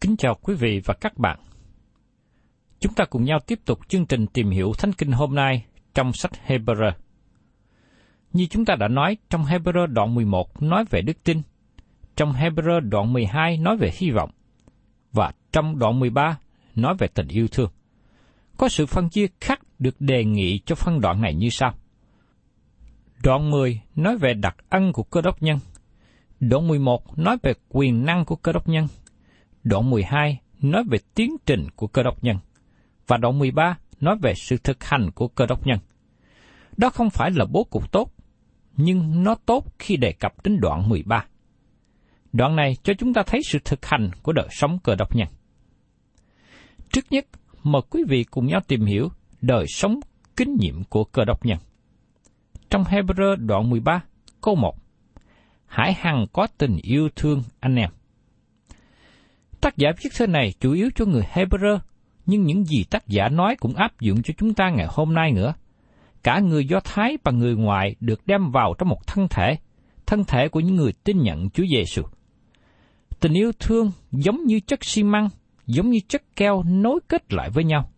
Kính chào quý vị và các bạn. Chúng ta cùng nhau tiếp tục chương trình tìm hiểu Thánh Kinh hôm nay trong sách Hebrew. Như chúng ta đã nói, trong Hebrew đoạn 11 nói về đức tin, trong Hebrew đoạn 12 nói về hy vọng, và trong đoạn 13 nói về tình yêu thương. Có sự phân chia khác được đề nghị cho phân đoạn này như sau. Đoạn 10 nói về đặc ân của cơ đốc nhân. Đoạn 11 nói về quyền năng của cơ đốc nhân. Đoạn 12 nói về tiến trình của cơ đốc nhân. Và đoạn 13 nói về sự thực hành của cơ đốc nhân. Đó không phải là bố cục tốt, nhưng nó tốt khi đề cập đến đoạn 13. Đoạn này cho chúng ta thấy sự thực hành của đời sống cơ đốc nhân. Trước nhất, mời quý vị cùng nhau tìm hiểu đời sống kinh nghiệm của cơ đốc nhân. Trong Hebrew đoạn 13, câu 1 Hãy hằng có tình yêu thương anh em. Tác giả viết thơ này chủ yếu cho người Hebrew, nhưng những gì tác giả nói cũng áp dụng cho chúng ta ngày hôm nay nữa. Cả người Do Thái và người ngoại được đem vào trong một thân thể, thân thể của những người tin nhận Chúa Giêsu. Tình yêu thương giống như chất xi măng, giống như chất keo nối kết lại với nhau.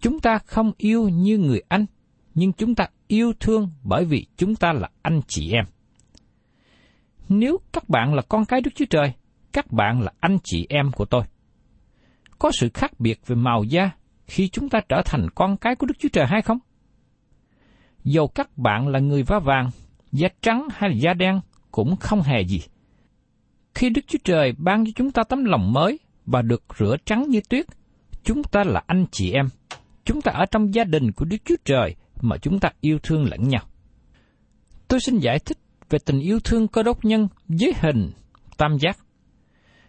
Chúng ta không yêu như người anh, nhưng chúng ta yêu thương bởi vì chúng ta là anh chị em. Nếu các bạn là con cái Đức Chúa Trời, các bạn là anh chị em của tôi. Có sự khác biệt về màu da khi chúng ta trở thành con cái của Đức Chúa Trời hay không? Dầu các bạn là người vá vàng, da trắng hay là da đen cũng không hề gì. Khi Đức Chúa Trời ban cho chúng ta tấm lòng mới và được rửa trắng như tuyết, chúng ta là anh chị em. Chúng ta ở trong gia đình của Đức Chúa Trời mà chúng ta yêu thương lẫn nhau. Tôi xin giải thích về tình yêu thương cơ đốc nhân dưới hình tam giác.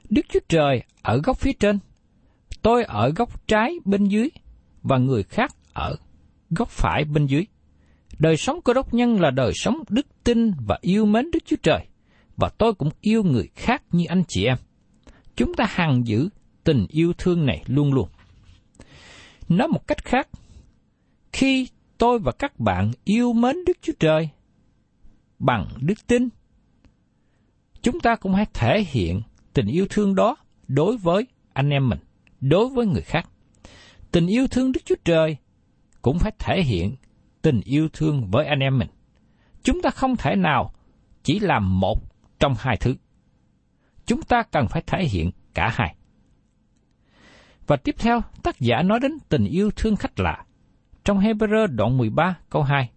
Đức Chúa Trời ở góc phía trên, tôi ở góc trái bên dưới, và người khác ở góc phải bên dưới. Đời sống cơ đốc nhân là đời sống đức tin và yêu mến Đức Chúa Trời, và tôi cũng yêu người khác như anh chị em. Chúng ta hằng giữ tình yêu thương này luôn luôn. Nói một cách khác, khi tôi và các bạn yêu mến Đức Chúa Trời bằng đức tin, chúng ta cũng hãy thể hiện tình yêu thương đó đối với anh em mình, đối với người khác. Tình yêu thương Đức Chúa Trời cũng phải thể hiện tình yêu thương với anh em mình. Chúng ta không thể nào chỉ làm một trong hai thứ. Chúng ta cần phải thể hiện cả hai. Và tiếp theo, tác giả nói đến tình yêu thương khách lạ. Trong Hebrew đoạn 13 câu 2.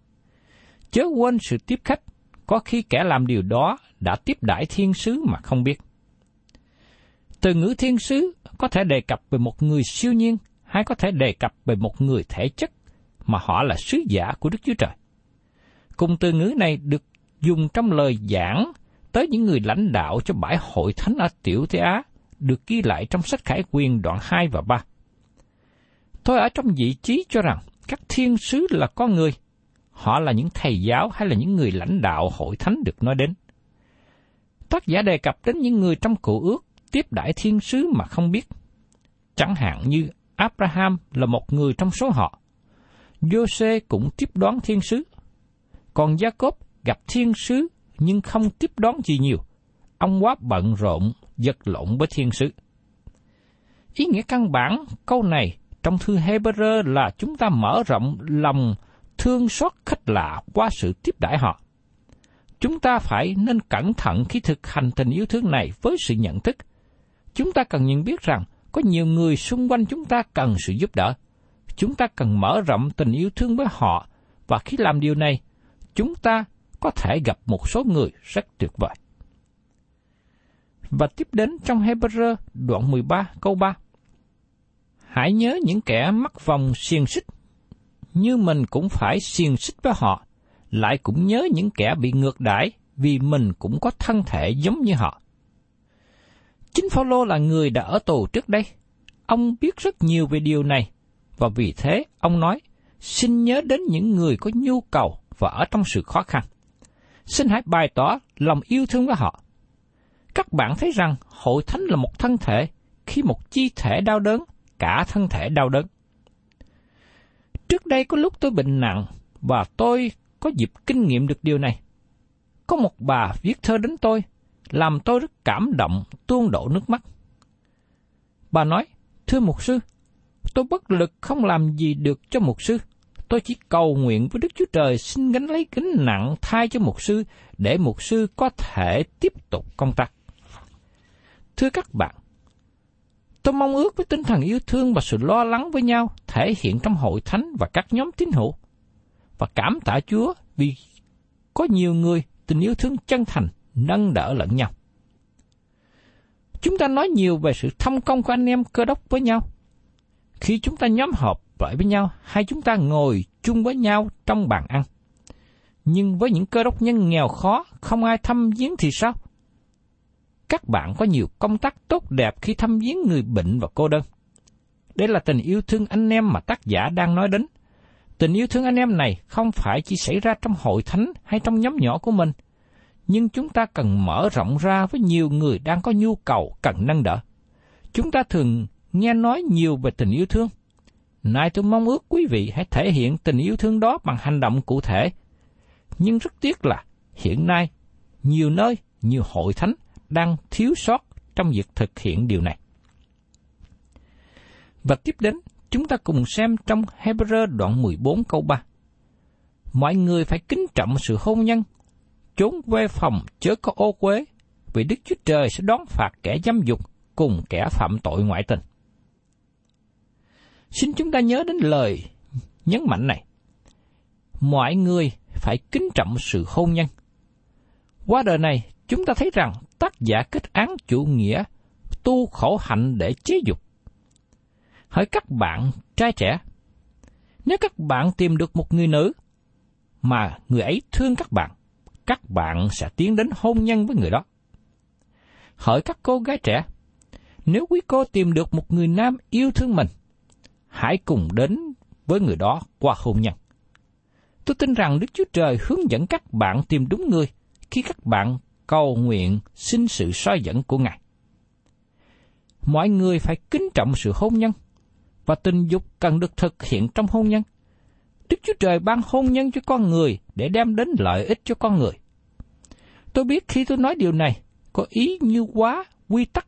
Chớ quên sự tiếp khách, có khi kẻ làm điều đó đã tiếp đãi thiên sứ mà không biết. Từ ngữ thiên sứ có thể đề cập về một người siêu nhiên hay có thể đề cập về một người thể chất mà họ là sứ giả của Đức Chúa Trời. Cùng từ ngữ này được dùng trong lời giảng tới những người lãnh đạo cho bãi hội thánh ở Tiểu Thế Á được ghi lại trong sách Khải Quyền đoạn 2 và 3. Tôi ở trong vị trí cho rằng các thiên sứ là con người. Họ là những thầy giáo hay là những người lãnh đạo hội thánh được nói đến. Tác giả đề cập đến những người trong cụ ước tiếp đãi thiên sứ mà không biết. Chẳng hạn như Abraham là một người trong số họ. Jose cũng tiếp đón thiên sứ. Còn Jacob gặp thiên sứ nhưng không tiếp đón gì nhiều. Ông quá bận rộn, giật lộn với thiên sứ. Ý nghĩa căn bản câu này trong thư Hebrew là chúng ta mở rộng lòng thương xót khách lạ qua sự tiếp đãi họ. Chúng ta phải nên cẩn thận khi thực hành tình yêu thương này với sự nhận thức. Chúng ta cần nhận biết rằng có nhiều người xung quanh chúng ta cần sự giúp đỡ. Chúng ta cần mở rộng tình yêu thương với họ và khi làm điều này, chúng ta có thể gặp một số người rất tuyệt vời. Và tiếp đến trong Hebrew đoạn 13 câu 3. Hãy nhớ những kẻ mắc vòng xiềng xích, như mình cũng phải xiềng xích với họ, lại cũng nhớ những kẻ bị ngược đãi vì mình cũng có thân thể giống như họ. Chính Phaolô là người đã ở tù trước đây. Ông biết rất nhiều về điều này, và vì thế ông nói, xin nhớ đến những người có nhu cầu và ở trong sự khó khăn. Xin hãy bày tỏ lòng yêu thương với họ. Các bạn thấy rằng hội thánh là một thân thể, khi một chi thể đau đớn, cả thân thể đau đớn. Trước đây có lúc tôi bệnh nặng và tôi có dịp kinh nghiệm được điều này. Có một bà viết thơ đến tôi, làm tôi rất cảm động, tuôn đổ nước mắt. Bà nói, thưa mục sư, tôi bất lực không làm gì được cho mục sư. Tôi chỉ cầu nguyện với Đức Chúa Trời xin gánh lấy gánh nặng thay cho mục sư để mục sư có thể tiếp tục công tác. Thưa các bạn, tôi mong ước với tinh thần yêu thương và sự lo lắng với nhau thể hiện trong hội thánh và các nhóm tín hữu. Và cảm tạ Chúa vì có nhiều người tình yêu thương chân thành nâng đỡ lẫn nhau. Chúng ta nói nhiều về sự thông công của anh em cơ đốc với nhau. Khi chúng ta nhóm họp lại với nhau hay chúng ta ngồi chung với nhau trong bàn ăn. Nhưng với những cơ đốc nhân nghèo khó, không ai thăm viếng thì sao? Các bạn có nhiều công tác tốt đẹp khi thăm viếng người bệnh và cô đơn. Đây là tình yêu thương anh em mà tác giả đang nói đến. Tình yêu thương anh em này không phải chỉ xảy ra trong hội thánh hay trong nhóm nhỏ của mình – nhưng chúng ta cần mở rộng ra với nhiều người đang có nhu cầu cần nâng đỡ. Chúng ta thường nghe nói nhiều về tình yêu thương. Nay tôi mong ước quý vị hãy thể hiện tình yêu thương đó bằng hành động cụ thể. Nhưng rất tiếc là hiện nay nhiều nơi, nhiều hội thánh đang thiếu sót trong việc thực hiện điều này. Và tiếp đến, chúng ta cùng xem trong Hebrew đoạn 14 câu 3. Mọi người phải kính trọng sự hôn nhân trốn về phòng chớ có ô quế, vì Đức Chúa Trời sẽ đón phạt kẻ dâm dục cùng kẻ phạm tội ngoại tình. Xin chúng ta nhớ đến lời nhấn mạnh này. Mọi người phải kính trọng sự hôn nhân. Qua đời này, chúng ta thấy rằng tác giả kết án chủ nghĩa tu khổ hạnh để chế dục. Hỏi các bạn trai trẻ, nếu các bạn tìm được một người nữ mà người ấy thương các bạn, các bạn sẽ tiến đến hôn nhân với người đó. Hỏi các cô gái trẻ, nếu quý cô tìm được một người nam yêu thương mình, hãy cùng đến với người đó qua hôn nhân. Tôi tin rằng Đức Chúa Trời hướng dẫn các bạn tìm đúng người khi các bạn cầu nguyện xin sự soi dẫn của Ngài. Mọi người phải kính trọng sự hôn nhân, và tình dục cần được thực hiện trong hôn nhân. Đức Chúa Trời ban hôn nhân cho con người để đem đến lợi ích cho con người. Tôi biết khi tôi nói điều này, có ý như quá quy tắc.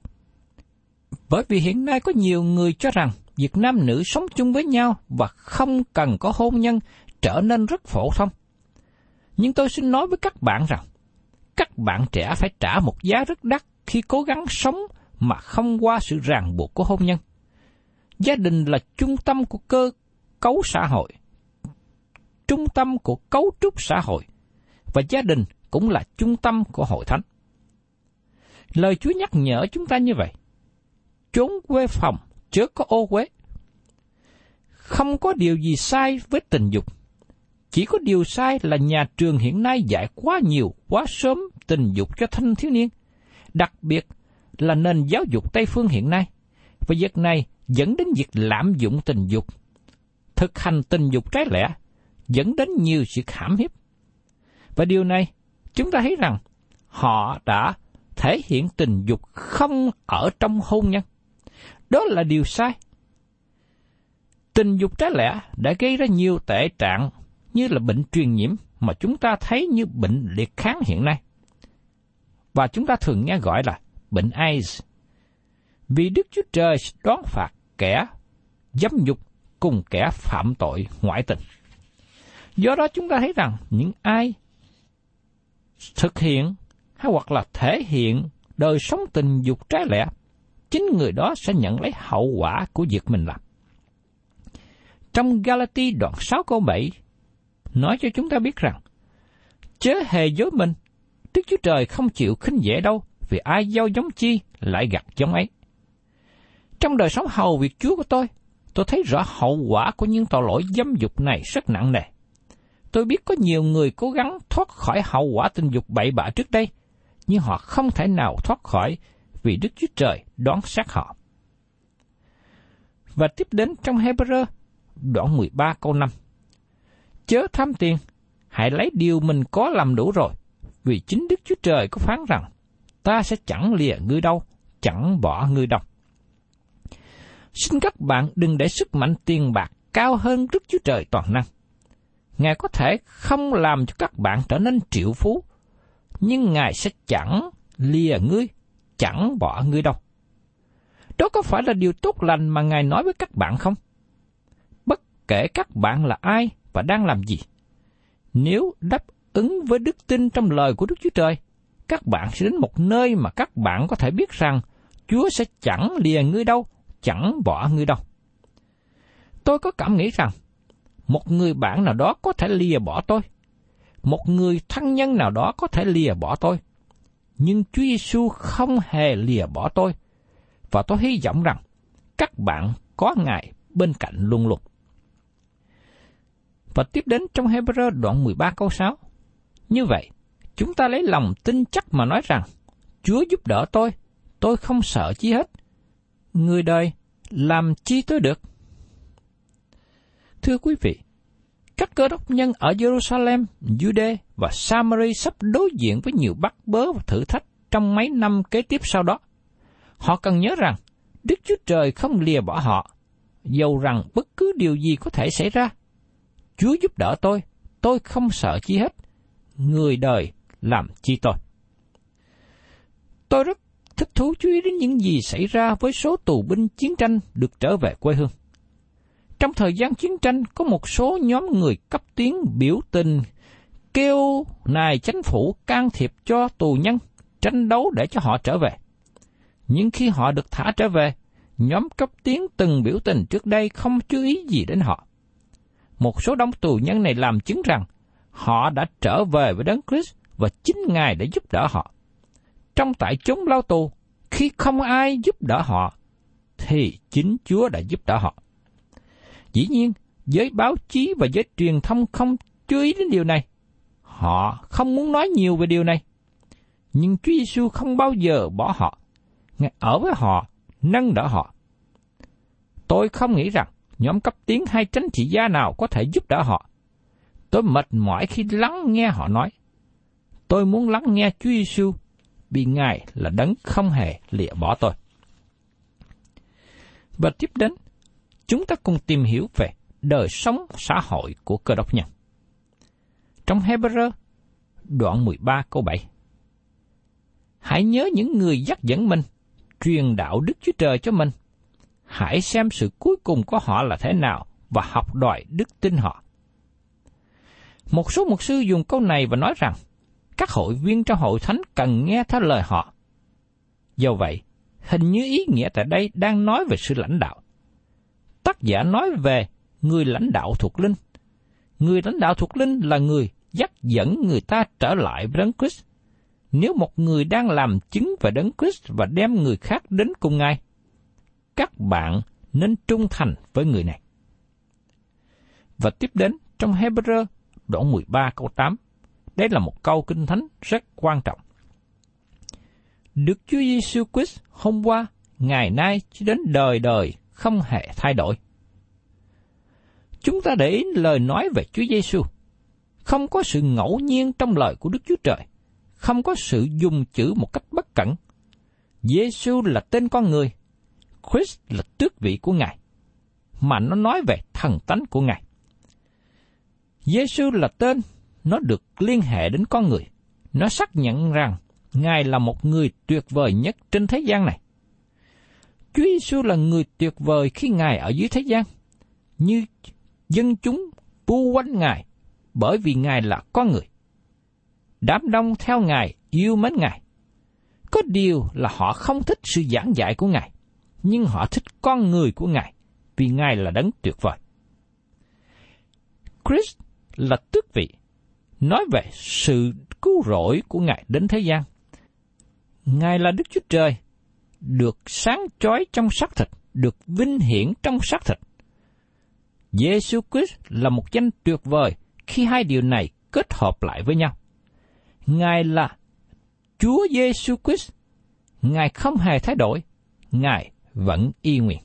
Bởi vì hiện nay có nhiều người cho rằng việc nam nữ sống chung với nhau và không cần có hôn nhân trở nên rất phổ thông. Nhưng tôi xin nói với các bạn rằng, các bạn trẻ phải trả một giá rất đắt khi cố gắng sống mà không qua sự ràng buộc của hôn nhân. Gia đình là trung tâm của cơ cấu xã hội, trung tâm của cấu trúc xã hội, và gia đình cũng là trung tâm của hội thánh. Lời Chúa nhắc nhở chúng ta như vậy. Trốn quê phòng, chớ có ô quế. Không có điều gì sai với tình dục. Chỉ có điều sai là nhà trường hiện nay dạy quá nhiều, quá sớm tình dục cho thanh thiếu niên. Đặc biệt là nền giáo dục Tây Phương hiện nay. Và việc này dẫn đến việc lạm dụng tình dục, thực hành tình dục trái lẽ, dẫn đến nhiều sự hãm hiếp. Và điều này, chúng ta thấy rằng họ đã thể hiện tình dục không ở trong hôn nhân. Đó là điều sai. Tình dục trái lẽ đã gây ra nhiều tệ trạng như là bệnh truyền nhiễm mà chúng ta thấy như bệnh liệt kháng hiện nay. Và chúng ta thường nghe gọi là bệnh AIDS. Vì Đức Chúa Trời đón phạt kẻ dâm dục cùng kẻ phạm tội ngoại tình. Do đó chúng ta thấy rằng những ai thực hiện hay hoặc là thể hiện đời sống tình dục trái lẽ, chính người đó sẽ nhận lấy hậu quả của việc mình làm. Trong Galati đoạn 6 câu 7 nói cho chúng ta biết rằng chớ hề dối mình, Đức Chúa Trời không chịu khinh dễ đâu, vì ai gieo giống chi lại gặt giống ấy. Trong đời sống hầu việc Chúa của tôi, tôi thấy rõ hậu quả của những tội lỗi dâm dục này rất nặng nề. Tôi biết có nhiều người cố gắng thoát khỏi hậu quả tình dục bậy bạ trước đây, nhưng họ không thể nào thoát khỏi vì Đức Chúa Trời đón sát họ. Và tiếp đến trong Hebrew, đoạn 13 câu 5. Chớ tham tiền, hãy lấy điều mình có làm đủ rồi, vì chính Đức Chúa Trời có phán rằng, ta sẽ chẳng lìa ngươi đâu, chẳng bỏ ngươi đâu. Xin các bạn đừng để sức mạnh tiền bạc cao hơn Đức Chúa Trời toàn năng. Ngài có thể không làm cho các bạn trở nên triệu phú, nhưng Ngài sẽ chẳng lìa ngươi, chẳng bỏ ngươi đâu. Đó có phải là điều tốt lành mà Ngài nói với các bạn không? Bất kể các bạn là ai và đang làm gì, nếu đáp ứng với đức tin trong lời của Đức Chúa Trời, các bạn sẽ đến một nơi mà các bạn có thể biết rằng Chúa sẽ chẳng lìa ngươi đâu, chẳng bỏ ngươi đâu. Tôi có cảm nghĩ rằng, một người bạn nào đó có thể lìa bỏ tôi, một người thân nhân nào đó có thể lìa bỏ tôi, nhưng Chúa Giêsu không hề lìa bỏ tôi, và tôi hy vọng rằng các bạn có Ngài bên cạnh luôn luôn. Và tiếp đến trong Hebrew đoạn 13 câu 6. Như vậy, chúng ta lấy lòng tin chắc mà nói rằng, Chúa giúp đỡ tôi, tôi không sợ chi hết. Người đời làm chi tôi được? Thưa quý vị, các cơ đốc nhân ở Jerusalem, Jude và Samari sắp đối diện với nhiều bắt bớ và thử thách trong mấy năm kế tiếp sau đó. Họ cần nhớ rằng, Đức Chúa Trời không lìa bỏ họ, dầu rằng bất cứ điều gì có thể xảy ra. Chúa giúp đỡ tôi, tôi không sợ chi hết. Người đời làm chi tôi. Tôi rất thích thú chú ý đến những gì xảy ra với số tù binh chiến tranh được trở về quê hương. Trong thời gian chiến tranh, có một số nhóm người cấp tiến biểu tình kêu nài chính phủ can thiệp cho tù nhân, tranh đấu để cho họ trở về. Nhưng khi họ được thả trở về, nhóm cấp tiến từng biểu tình trước đây không chú ý gì đến họ. Một số đông tù nhân này làm chứng rằng họ đã trở về với Đấng Christ và chính Ngài đã giúp đỡ họ. Trong tại chốn lao tù, khi không ai giúp đỡ họ, thì chính Chúa đã giúp đỡ họ. Dĩ nhiên, giới báo chí và giới truyền thông không chú ý đến điều này. Họ không muốn nói nhiều về điều này. Nhưng Chúa Giêsu không bao giờ bỏ họ. Ngài ở với họ, nâng đỡ họ. Tôi không nghĩ rằng nhóm cấp tiến hay tránh trị gia nào có thể giúp đỡ họ. Tôi mệt mỏi khi lắng nghe họ nói. Tôi muốn lắng nghe Chúa Giêsu vì Ngài là đấng không hề lìa bỏ tôi. Và tiếp đến, chúng ta cùng tìm hiểu về đời sống xã hội của cơ đốc nhân. Trong Hebrew, đoạn 13 câu 7. Hãy nhớ những người dắt dẫn mình, truyền đạo Đức Chúa Trời cho mình. Hãy xem sự cuối cùng của họ là thế nào và học đòi đức tin họ. Một số mục sư dùng câu này và nói rằng, các hội viên trong hội thánh cần nghe theo lời họ. Do vậy, hình như ý nghĩa tại đây đang nói về sự lãnh đạo tác giả nói về người lãnh đạo thuộc linh. Người lãnh đạo thuộc linh là người dắt dẫn người ta trở lại với Đấng Christ. Nếu một người đang làm chứng về Đấng Christ và đem người khác đến cùng Ngài, các bạn nên trung thành với người này. Và tiếp đến trong Hebrew đoạn 13 câu 8, đây là một câu kinh thánh rất quan trọng. Được Chúa Giêsu Christ hôm qua, ngày nay cho đến đời đời không hề thay đổi. Chúng ta để ý lời nói về Chúa Giêsu, không có sự ngẫu nhiên trong lời của Đức Chúa Trời, không có sự dùng chữ một cách bất cẩn. Giêsu là tên con người, Christ là tước vị của Ngài, mà nó nói về thần tánh của Ngài. Giêsu là tên, nó được liên hệ đến con người. Nó xác nhận rằng Ngài là một người tuyệt vời nhất trên thế gian này. Chúa Giêsu là người tuyệt vời khi Ngài ở dưới thế gian, như dân chúng bu quanh Ngài bởi vì Ngài là con người. Đám đông theo Ngài yêu mến Ngài. Có điều là họ không thích sự giảng dạy của Ngài, nhưng họ thích con người của Ngài vì Ngài là đấng tuyệt vời. Christ là tước vị, nói về sự cứu rỗi của Ngài đến thế gian. Ngài là Đức Chúa Trời, được sáng chói trong xác thịt, được vinh hiển trong xác thịt. Giêsu Christ là một danh tuyệt vời khi hai điều này kết hợp lại với nhau. Ngài là Chúa Giêsu Christ. Ngài không hề thay đổi, Ngài vẫn y nguyện.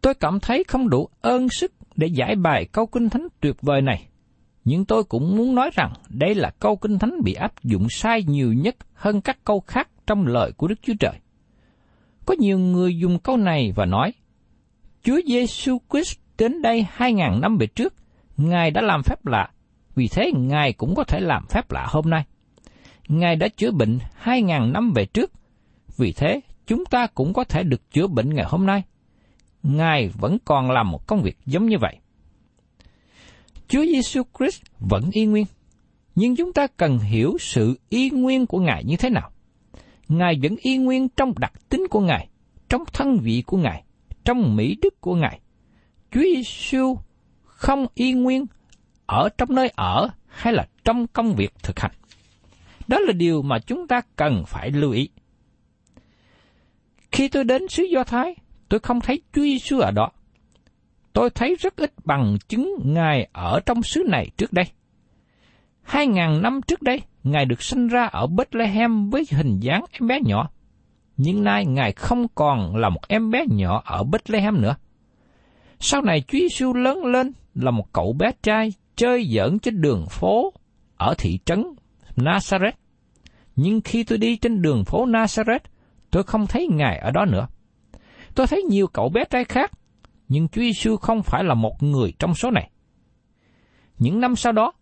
Tôi cảm thấy không đủ ơn sức để giải bài câu kinh thánh tuyệt vời này. Nhưng tôi cũng muốn nói rằng đây là câu kinh thánh bị áp dụng sai nhiều nhất hơn các câu khác trong lời của Đức Chúa Trời. Có nhiều người dùng câu này và nói, Chúa Giêsu Christ đến đây hai ngàn năm về trước, Ngài đã làm phép lạ, vì thế Ngài cũng có thể làm phép lạ hôm nay. Ngài đã chữa bệnh hai ngàn năm về trước, vì thế chúng ta cũng có thể được chữa bệnh ngày hôm nay. Ngài vẫn còn làm một công việc giống như vậy. Chúa Giêsu Christ vẫn y nguyên, nhưng chúng ta cần hiểu sự y nguyên của Ngài như thế nào. Ngài vẫn y nguyên trong đặc tính của Ngài, trong thân vị của Ngài, trong mỹ đức của Ngài. Chúa Giêsu không y nguyên ở trong nơi ở hay là trong công việc thực hành. Đó là điều mà chúng ta cần phải lưu ý. Khi tôi đến xứ Do Thái, tôi không thấy Chúa Giêsu ở đó. Tôi thấy rất ít bằng chứng Ngài ở trong xứ này trước đây. Hai ngàn năm trước đây, Ngài được sinh ra ở Bethlehem với hình dáng em bé nhỏ. Nhưng nay Ngài không còn là một em bé nhỏ ở Bethlehem nữa. Sau này Chúa Giêsu lớn lên là một cậu bé trai chơi giỡn trên đường phố ở thị trấn Nazareth. Nhưng khi tôi đi trên đường phố Nazareth, tôi không thấy Ngài ở đó nữa. Tôi thấy nhiều cậu bé trai khác, nhưng Chúa Giêsu không phải là một người trong số này. Những năm sau đó,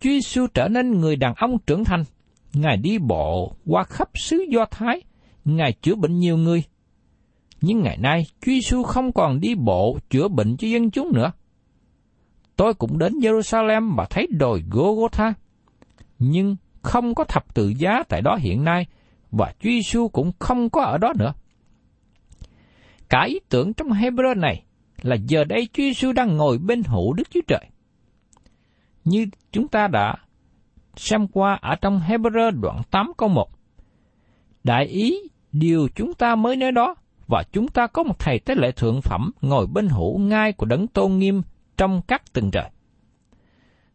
Chúa Giêsu trở nên người đàn ông trưởng thành. Ngài đi bộ qua khắp xứ Do Thái, Ngài chữa bệnh nhiều người. Nhưng ngày nay, Chúa Giêsu không còn đi bộ chữa bệnh cho dân chúng nữa. Tôi cũng đến Jerusalem và thấy đồi Golgotha, nhưng không có thập tự giá tại đó hiện nay, và Chúa Giêsu cũng không có ở đó nữa. Cả ý tưởng trong Hebrew này là giờ đây Chúa Giêsu đang ngồi bên hữu Đức Chúa Trời. Như chúng ta đã xem qua ở trong Hebrew đoạn 8 câu 1. Đại ý điều chúng ta mới nói đó và chúng ta có một thầy tế lễ thượng phẩm ngồi bên hữu ngai của đấng tôn nghiêm trong các tầng trời.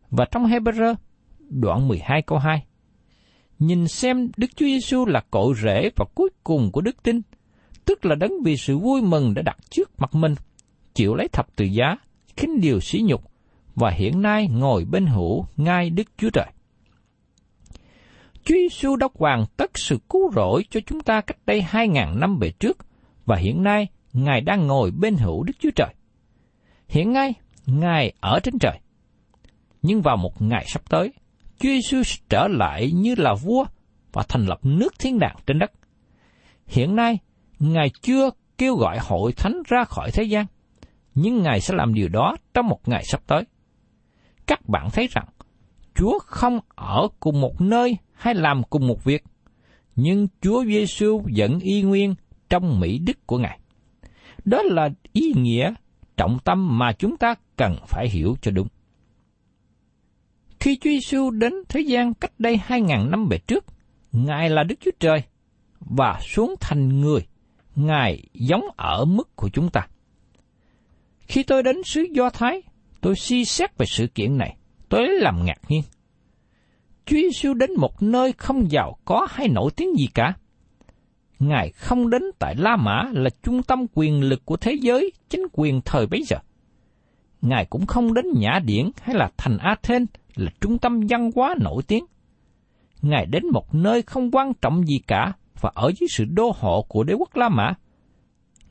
Và trong Hebrew đoạn 12 câu 2. Nhìn xem Đức Chúa Giêsu là cội rễ và cuối cùng của đức tin, tức là đấng vì sự vui mừng đã đặt trước mặt mình, chịu lấy thập tự giá, khinh điều sỉ nhục, và hiện nay ngồi bên hữu ngai Đức Chúa Trời. Chúa Giêsu đã hoàn tất sự cứu rỗi cho chúng ta cách đây hai ngàn năm về trước, và hiện nay Ngài đang ngồi bên hữu Đức Chúa Trời. Hiện nay, Ngài ở trên trời. Nhưng vào một ngày sắp tới, Chúa Giêsu trở lại như là vua và thành lập nước thiên đàng trên đất. Hiện nay, Ngài chưa kêu gọi hội thánh ra khỏi thế gian, nhưng Ngài sẽ làm điều đó trong một ngày sắp tới. Các bạn thấy rằng, Chúa không ở cùng một nơi hay làm cùng một việc, nhưng Chúa Giêsu vẫn y nguyên trong mỹ đức của Ngài. Đó là ý nghĩa, trọng tâm mà chúng ta cần phải hiểu cho đúng. Khi Chúa Giêsu đến thế gian cách đây hai ngàn năm về trước, Ngài là Đức Chúa Trời và xuống thành người, Ngài giống ở mức của chúng ta. Khi tôi đến xứ Do Thái, tôi suy xét về sự kiện này, tôi làm ngạc nhiên. Chúa Giêsu đến một nơi không giàu có hay nổi tiếng gì cả. Ngài không đến tại La Mã là trung tâm quyền lực của thế giới, chính quyền thời bấy giờ. Ngài cũng không đến Nhã Điển hay là thành Athens là trung tâm văn hóa nổi tiếng. Ngài đến một nơi không quan trọng gì cả và ở dưới sự đô hộ của đế quốc La Mã.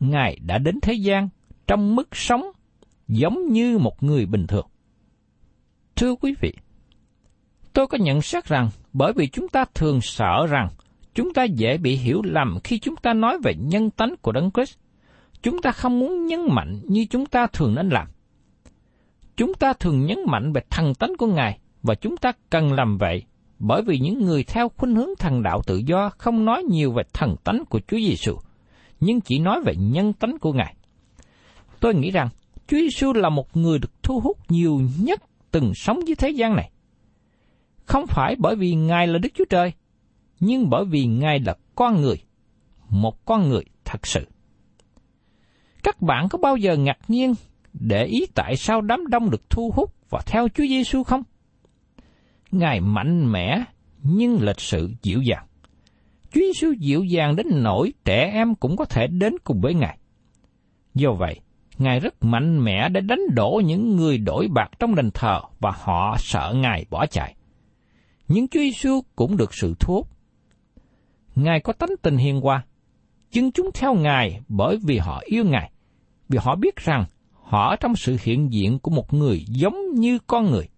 Ngài đã đến thế gian trong mức sống giống như một người bình thường. Thưa quý vị, tôi có nhận xét rằng bởi vì chúng ta thường sợ rằng chúng ta dễ bị hiểu lầm khi chúng ta nói về nhân tánh của Đấng Christ. Chúng ta không muốn nhấn mạnh như chúng ta thường nên làm. Chúng ta thường nhấn mạnh về thần tánh của Ngài và chúng ta cần làm vậy bởi vì những người theo khuynh hướng thần đạo tự do không nói nhiều về thần tánh của Chúa Giêsu, nhưng chỉ nói về nhân tánh của Ngài. Tôi nghĩ rằng Chúa Giêsu là một người được thu hút nhiều nhất từng sống dưới thế gian này. Không phải bởi vì Ngài là Đức Chúa Trời, nhưng bởi vì Ngài là con người, một con người thật sự. Các bạn có bao giờ ngạc nhiên để ý tại sao đám đông được thu hút và theo Chúa Giêsu không? Ngài mạnh mẽ nhưng lịch sự dịu dàng. Chúa Giêsu dịu dàng đến nỗi trẻ em cũng có thể đến cùng với Ngài. Do vậy, Ngài rất mạnh mẽ để đánh đổ những người đổi bạc trong đền thờ và họ sợ Ngài bỏ chạy. Nhưng Chúa Giêsu cũng được sự thuốc. Ngài có tánh tình hiền hòa, nhưng chúng theo Ngài bởi vì họ yêu Ngài, vì họ biết rằng họ trong sự hiện diện của một người giống như con người.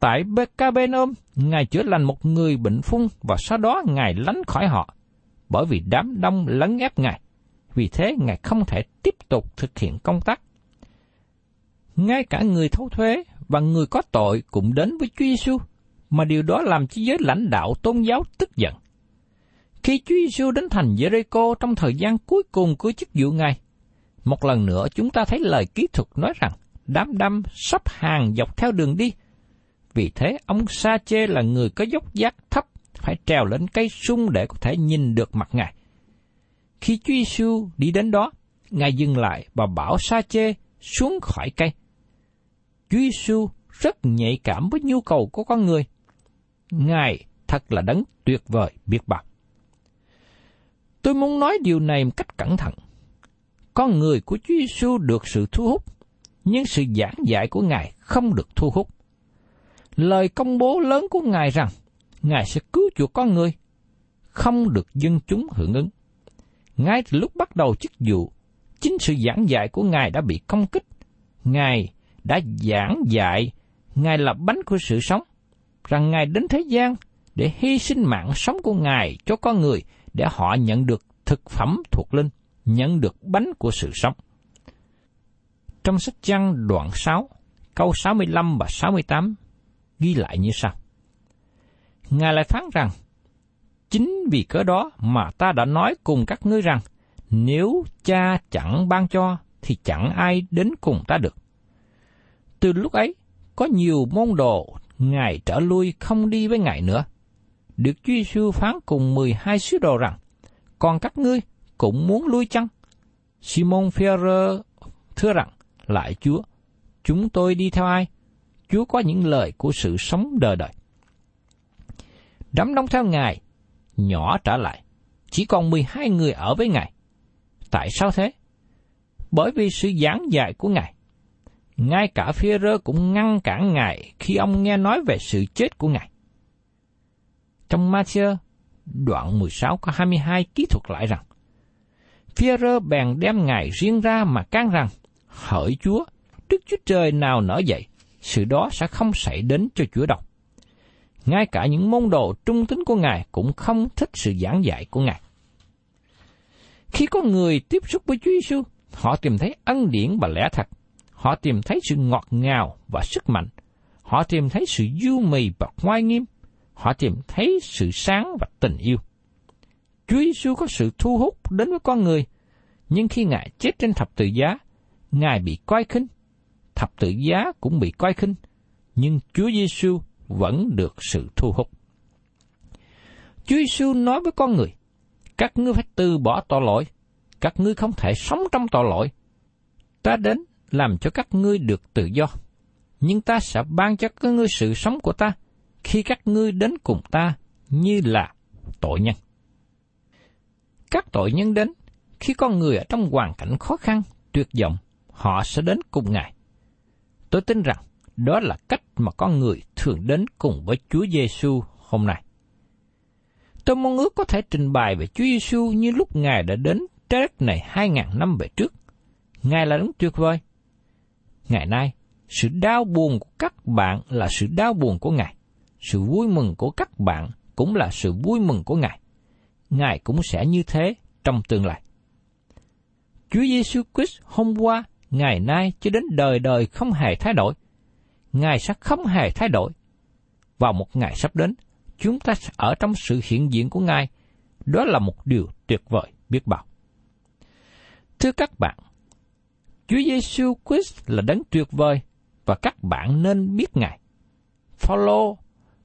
Tại Capernaum, Ngài chữa lành một người bệnh phung và sau đó Ngài lánh khỏi họ, bởi vì đám đông lấn ép Ngài. Vì thế, Ngài không thể tiếp tục thực hiện công tác. Ngay cả người thâu thuế và người có tội cũng đến với Chúa Giêsu, mà điều đó làm cho giới lãnh đạo tôn giáo tức giận. Khi Chúa Giêsu đến thành Jericho trong thời gian cuối cùng của chức vụ Ngài, một lần nữa chúng ta thấy lời kỹ thuật nói rằng đám đông sắp hàng dọc theo đường đi. Vì thế ông Sa Chê là người có dốc giác thấp phải trèo lên cây sung để có thể nhìn được mặt Ngài. Khi Chúa Giêsu đi đến đó, Ngài dừng lại và bảo Sa Chê xuống khỏi cây. Chúa Giêsu rất nhạy cảm với nhu cầu của con người. Ngài thật là đấng tuyệt vời biết bao. Tôi muốn nói điều này một cách cẩn thận. Con người của Chúa Giêsu được sự thu hút, nhưng sự giảng dạy của Ngài không được thu hút. Lời công bố lớn của Ngài rằng Ngài sẽ cứu chuộc con người, không được dân chúng hưởng ứng. Ngay từ lúc bắt đầu chức vụ, chính sự giảng dạy của Ngài đã bị công kích. Ngài đã giảng dạy, Ngài là bánh của sự sống, rằng Ngài đến thế gian để hy sinh mạng sống của Ngài cho con người để họ nhận được thực phẩm thuộc linh, nhận được bánh của sự sống. Trong sách Giăng đoạn 6, câu 65 và 68 ghi lại như sau. Ngài lại phán rằng, Chính vì cớ đó mà ta đã nói cùng các ngươi rằng, nếu cha chẳng ban cho, thì chẳng ai đến cùng ta được. Từ lúc ấy, có nhiều môn đồ Ngài trở lui không đi với Ngài nữa. Được Chúa Giêsu phán cùng 12 sứ đồ rằng, còn các ngươi cũng muốn lui chăng? Simon Phêrô thưa rằng, lại Chúa, chúng tôi đi theo ai? Chúa có những lời của sự sống đời đời. Đám đông theo Ngài nhỏ trở lại, chỉ còn 12 người ở với Ngài. Tại sao thế? Bởi vì sự giảng dạy của Ngài. Ngay cả phía rơ cũng ngăn cản Ngài khi ông nghe nói về sự chết của Ngài. Trong Matthew đoạn 16 có 22 ký thuật lại rằng, phía rơ bèn đem Ngài riêng ra mà can rằng, hỡi Chúa, Đức Chúa Trời nào nở dậy, sự đó sẽ không xảy đến cho Chúa đâu ngay cả những môn đồ trung tín của Ngài cũng không thích sự giảng dạy của Ngài. Khi có người tiếp xúc với Chúa Giêsu, họ tìm thấy ân điển và lẽ thật. Họ tìm thấy sự ngọt ngào và sức mạnh. Họ tìm thấy sự du mì và ngoai nghiêm. Họ tìm thấy sự sáng và tình yêu. Chúa Giêsu có sự thu hút đến với con người, Nhưng khi Ngài chết trên thập tự giá, Ngài bị coi khinh, thập tự giá cũng bị coi khinh, nhưng Chúa Giêsu vẫn được sự thu hút. Chúa Giêsu nói với con người, các ngươi phải từ bỏ tội lỗi, các ngươi không thể sống trong tội lỗi. Ta đến làm cho các ngươi được tự do, nhưng ta sẽ ban cho các ngươi sự sống của ta khi các ngươi đến cùng ta như là tội nhân. Các tội nhân đến khi con người ở trong hoàn cảnh khó khăn, tuyệt vọng, họ sẽ đến cùng Ngài. Tôi tin rằng đó là cách mà con người thường đến cùng với Chúa Giêsu hôm nay. Tôi mong ước có thể trình bày về Chúa Giêsu như lúc Ngài đã đến trái đất này hai ngàn năm về trước. Ngài là đấng tuyệt vời. Ngày nay, sự đau buồn của các bạn là sự đau buồn của Ngài. Sự vui mừng của các bạn cũng là sự vui mừng của Ngài. Ngài cũng sẽ như thế trong tương lai. Chúa Giêsu Christ hôm qua, ngày nay cho đến đời đời không hề thay đổi. Ngài sẽ không hề thay đổi. Vào một ngày sắp đến, chúng ta sẽ ở trong sự hiện diện của Ngài. Đó là một điều tuyệt vời biết bao. Thưa các bạn, Chúa Giêsu Christ là đấng tuyệt vời và các bạn nên biết Ngài. Phaolô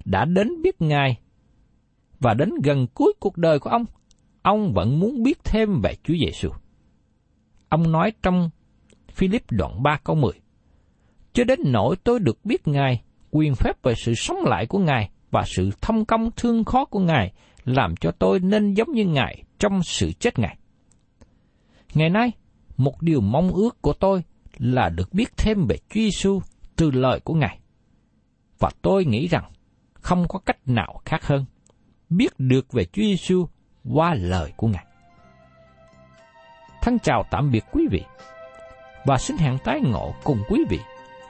đã đến biết Ngài và đến gần cuối cuộc đời của ông, ông vẫn muốn biết thêm về Chúa Giêsu. Ông nói trong Philip đoạn 3 câu 10. Cho đến nỗi tôi được biết Ngài, quyền phép về sự sống lại của Ngài và sự thông công thương khó của Ngài làm cho tôi nên giống như Ngài trong sự chết Ngài. Ngày nay, một điều mong ước của tôi là được biết thêm về Chúa Giêsu từ lời của Ngài. Và tôi nghĩ rằng không có cách nào khác hơn biết được về Chúa Giêsu qua lời của Ngài. Thân chào tạm biệt quý vị và xin hẹn tái ngộ cùng quý vị